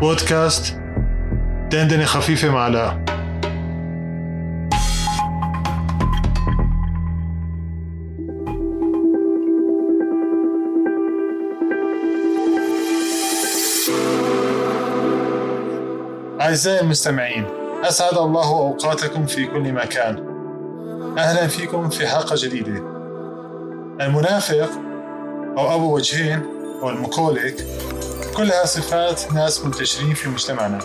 بودكاست دندنة خفيفة مع لا. أعزائي المستمعين أسعد الله أوقاتكم في كل مكان. أهلا فيكم في حلقة جديدة. المنافق أو أبو وجهين أو المكولك كلها صفات ناس منتشرين في مجتمعنا.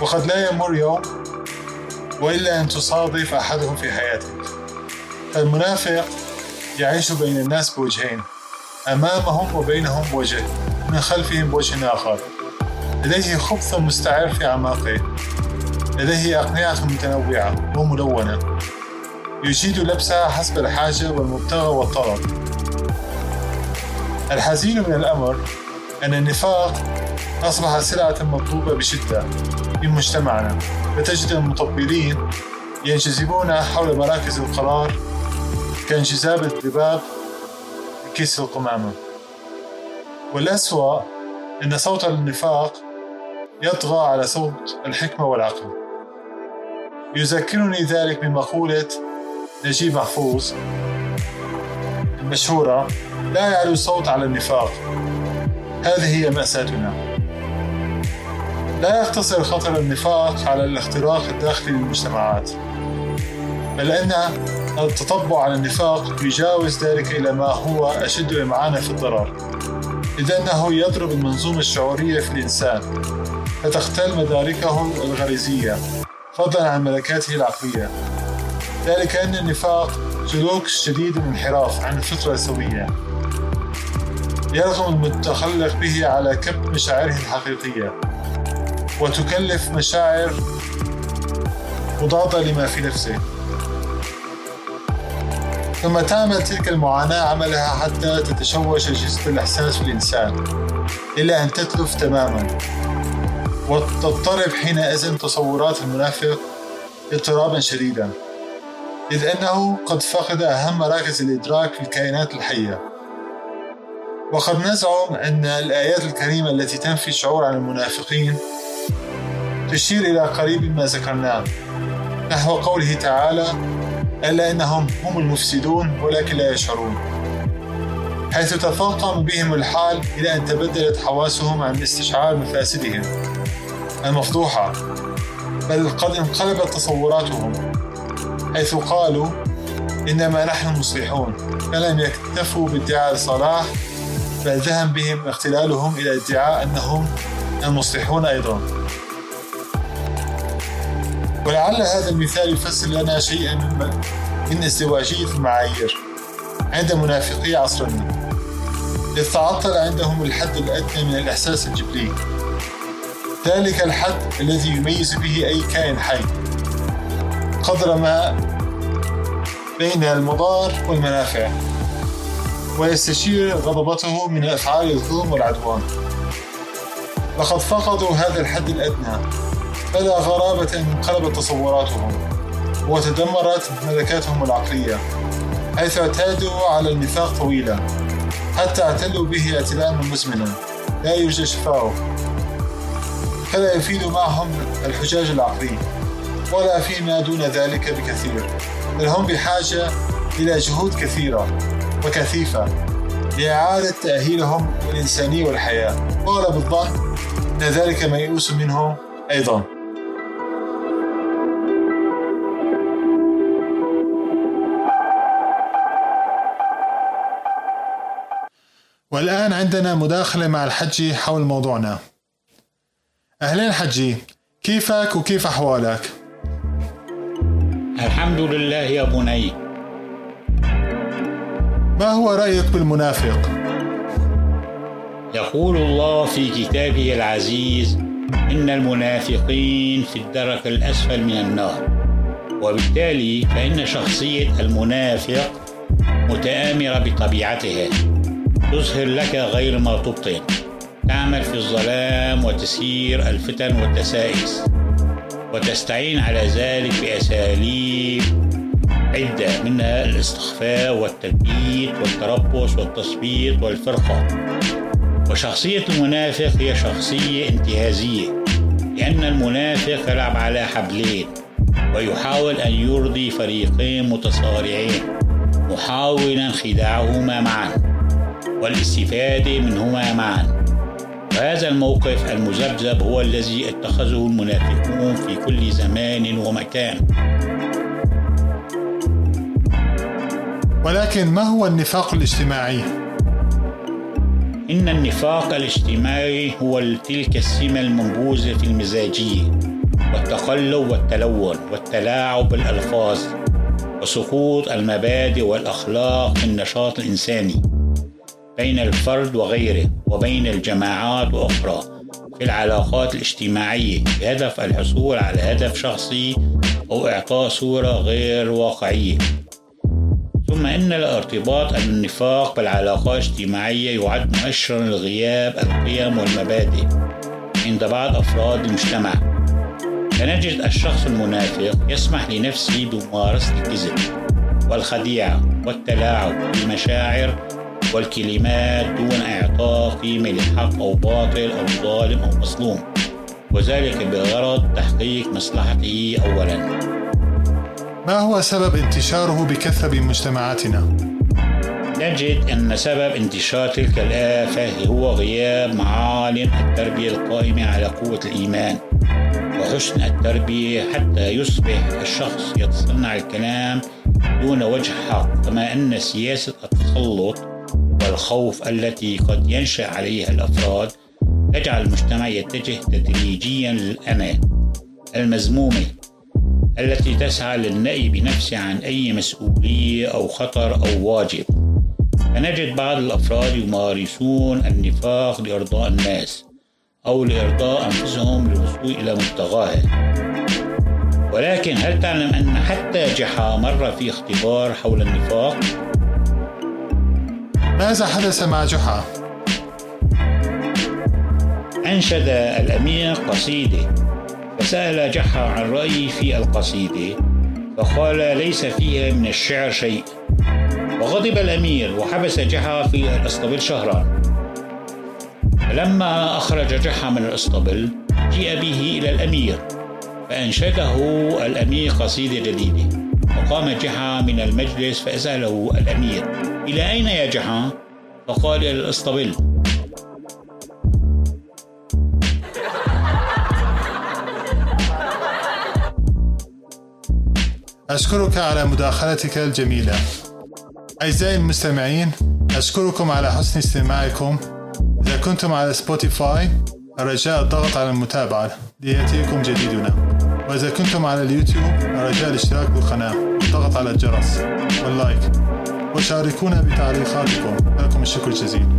وقد لا يمر يوم وإلا أن تصادف أحدهم في حياتك. فالمنافق يعيش بين الناس بوجهين أمامهم وبينهم وجه من خلفهم بوجه آخر. لديه خبث مستعر في أعماقه. لديه أقنعة متنوعة وملونة. يجيد لبسها حسب الحاجة والمبتغى والطلب. الحزين من الأمر أن النفاق أصبح سلعة مطلوبة بشدة في مجتمعنا فتجد المطبلين ينجذبون حول مراكز القرار كانجذاب الذباب كيس القمامة. والأسوأ أن صوت النفاق يطغى على صوت الحكمة والعقل. يذكرني ذلك بمقولة نجيب محفوظ المشهورة لا يعلو الصوت على النفاق هذه هي مأساتنا. لا يقتصر خطر النفاق على الاختراق الداخلي للمجتمعات بل أن التطبع على النفاق يجاوز ذلك إلى ما هو أشد إمعانا في الضرر إذ أنه يضرب المنظومة الشعورية في الإنسان فتختل مداركه الغريزية فضلا عن ملكاته العقلية. ذلك أن النفاق سلوك شديد الانحراف عن الفطرة السوية. يرغم المتخلق به على كبت مشاعره الحقيقية وتكلف مشاعر مضادة لما في نفسه. ثم تعمل تلك المعاناة عملها حتى تتشوش أجهزة الإحساس في الإنسان إلى أن تتلف تماما وتضطرب حينئذ تصورات المنافق اضطرابا شديدا إذ أنه قد فقد أهم مراكز الإدراك في الكائنات الحية. وقد نزعم أن الآيات الكريمة التي تنفي الشعور عن المنافقين تشير إلى قريب ما ذكرناه نحو قوله تعالى ألا إنهم هم المفسدون ولكن لا يشعرون حيث تفاقم بهم الحال إلى أن تبدلت حواسهم عن استشعار مفاسدهم المفضوحة بل قد انقلبت تصوراتهم حيث قالوا إنما نحن مصلحون فلم يكتفوا بادعاء الصلاح ذهب بهم اختلالهم إلى ادعاء أنهم المصلحون أيضا. ولعل هذا المثال يفسر لنا شيئا من ازدواجية المعايير عند منافقي عصرنا إذ تعطل عندهم الحد الأدنى من الإحساس الجبلي. ذلك الحد الذي يميز به أي كائن حي. قدر ما بين المضار والمنافع. ويستشير غضبته من أفعال الظلم والعدوان. لقد فقدوا هذا الحد الأدنى. فلا غرابة انقلبت تصوراتهم وتدمرت ملكاتهم العقلية حيث اعتادوا على النفاق طويلا حتى اعتلوا به اعتلالا مزمنا لا يرجى شفاؤه فلا يفيد معهم الحجاج العقلي ولا فيما دون ذلك بكثير بل هم بحاجة إلى جهود كثيرة. وكثيفة. لإعادة تأهيلهم الإنساني والحياة. وأغلب الظن أن ذلك ميؤوس منهم أيضا. والآن عندنا مداخلة مع الحجي حول موضوعنا. أهلين حجي كيفك وكيف أحوالك؟ الحمد لله يا بني. ما هو رأيك بالمنافق؟ يقول الله في كتابه العزيز إن المنافقين في الدرك الأسفل من النار. وبالتالي فإن شخصية المنافق متآمرة بطبيعتها. تظهر لك غير ما تبطن. تعمل في الظلام وتسير الفتن والدسائس وتستعين على ذلك بأساليب عدة منها الاستخفاء والتثبيت والتربص والتثبيط والفرقة. وشخصية المنافق هي شخصية انتهازية لأن المنافق يلعب على حبلين ويحاول أن يرضي فريقين متصارعين محاولا خداعهما معا والاستفادة منهما معا. وهذا الموقف المذبذب هو الذي اتخذه المنافقون في كل زمان ومكان. ولكن ما هو النفاق الاجتماعي؟ إن النفاق الاجتماعي هو تلك السمة المنبوذة في المزاجية والتقلب والتلون والتلاعب بالألفاظ وسقوط المبادئ والأخلاق في النشاط الإنساني بين الفرد وغيره وبين الجماعات وأخرى في العلاقات الاجتماعية بهدف الحصول على هدف شخصي أو إعطاء صورة غير واقعية ثم إن الارتباط النفاق بالعلاقات الاجتماعية يعد مؤشرا لغياب القيم والمبادئ عند بعض أفراد المجتمع. فنجد الشخص المنافق يسمح لنفسه بممارسة الكذب والخديعة والتلاعب بالمشاعر والكلمات دون إعطاء قيمة لحق أو باطل أو ظالم أو مظلوم وذلك بغرض تحقيق مصلحته أولاً. ما هو سبب انتشاره بكثرة بمجتمعاتنا؟ نجد أن سبب انتشار تلك الآفة هو غياب معالم التربية القائمة على قوة الإيمان وحسن التربية حتى يصبح الشخص يتصنع الكلام دون وجه حق كما أن سياسة التسلط والخوف التي قد ينشأ عليها الأفراد تجعل المجتمع يتجه تدريجيا للأنا المذمومة التي تسعى للنأي بنفسه عن أي مسؤولية أو خطر أو واجب فنجد بعض الأفراد يمارسون النفاق لإرضاء الناس أو لإرضاء أنفسهم للوصول إلى مبتغاه ولكن هل تعلم أن حتى جحا مر في اختبار حول النفاق؟ ماذا حدث مع جحا؟ أنشد الأمير قصيدة فسأل جحا عن رأيه في القصيدة فقال ليس فيها من الشعر شيء. وغضب الأمير وحبس جحا في الأسطبل شهرا فلما أخرج جحا من الأسطبل جيء به إلى الأمير فأنشده الأمير قصيدة جديدة فقام جحا من المجلس فأسأله الأمير إلى أين يا جحا؟ فقال إلى الأسطبل. أشكرك على مداخلتك الجميلة. أعزائي المستمعين أشكركم على حسن استماعكم. إذا كنتم على سبوتيفاي رجاء الضغط على المتابعة ليأتيكم جديدنا. وإذا كنتم على اليوتيوب رجاء الاشتراك بالقناة. والضغط على الجرس واللايك. وشاركونا بتعليقاتكم. لكم الشكر الجزيل.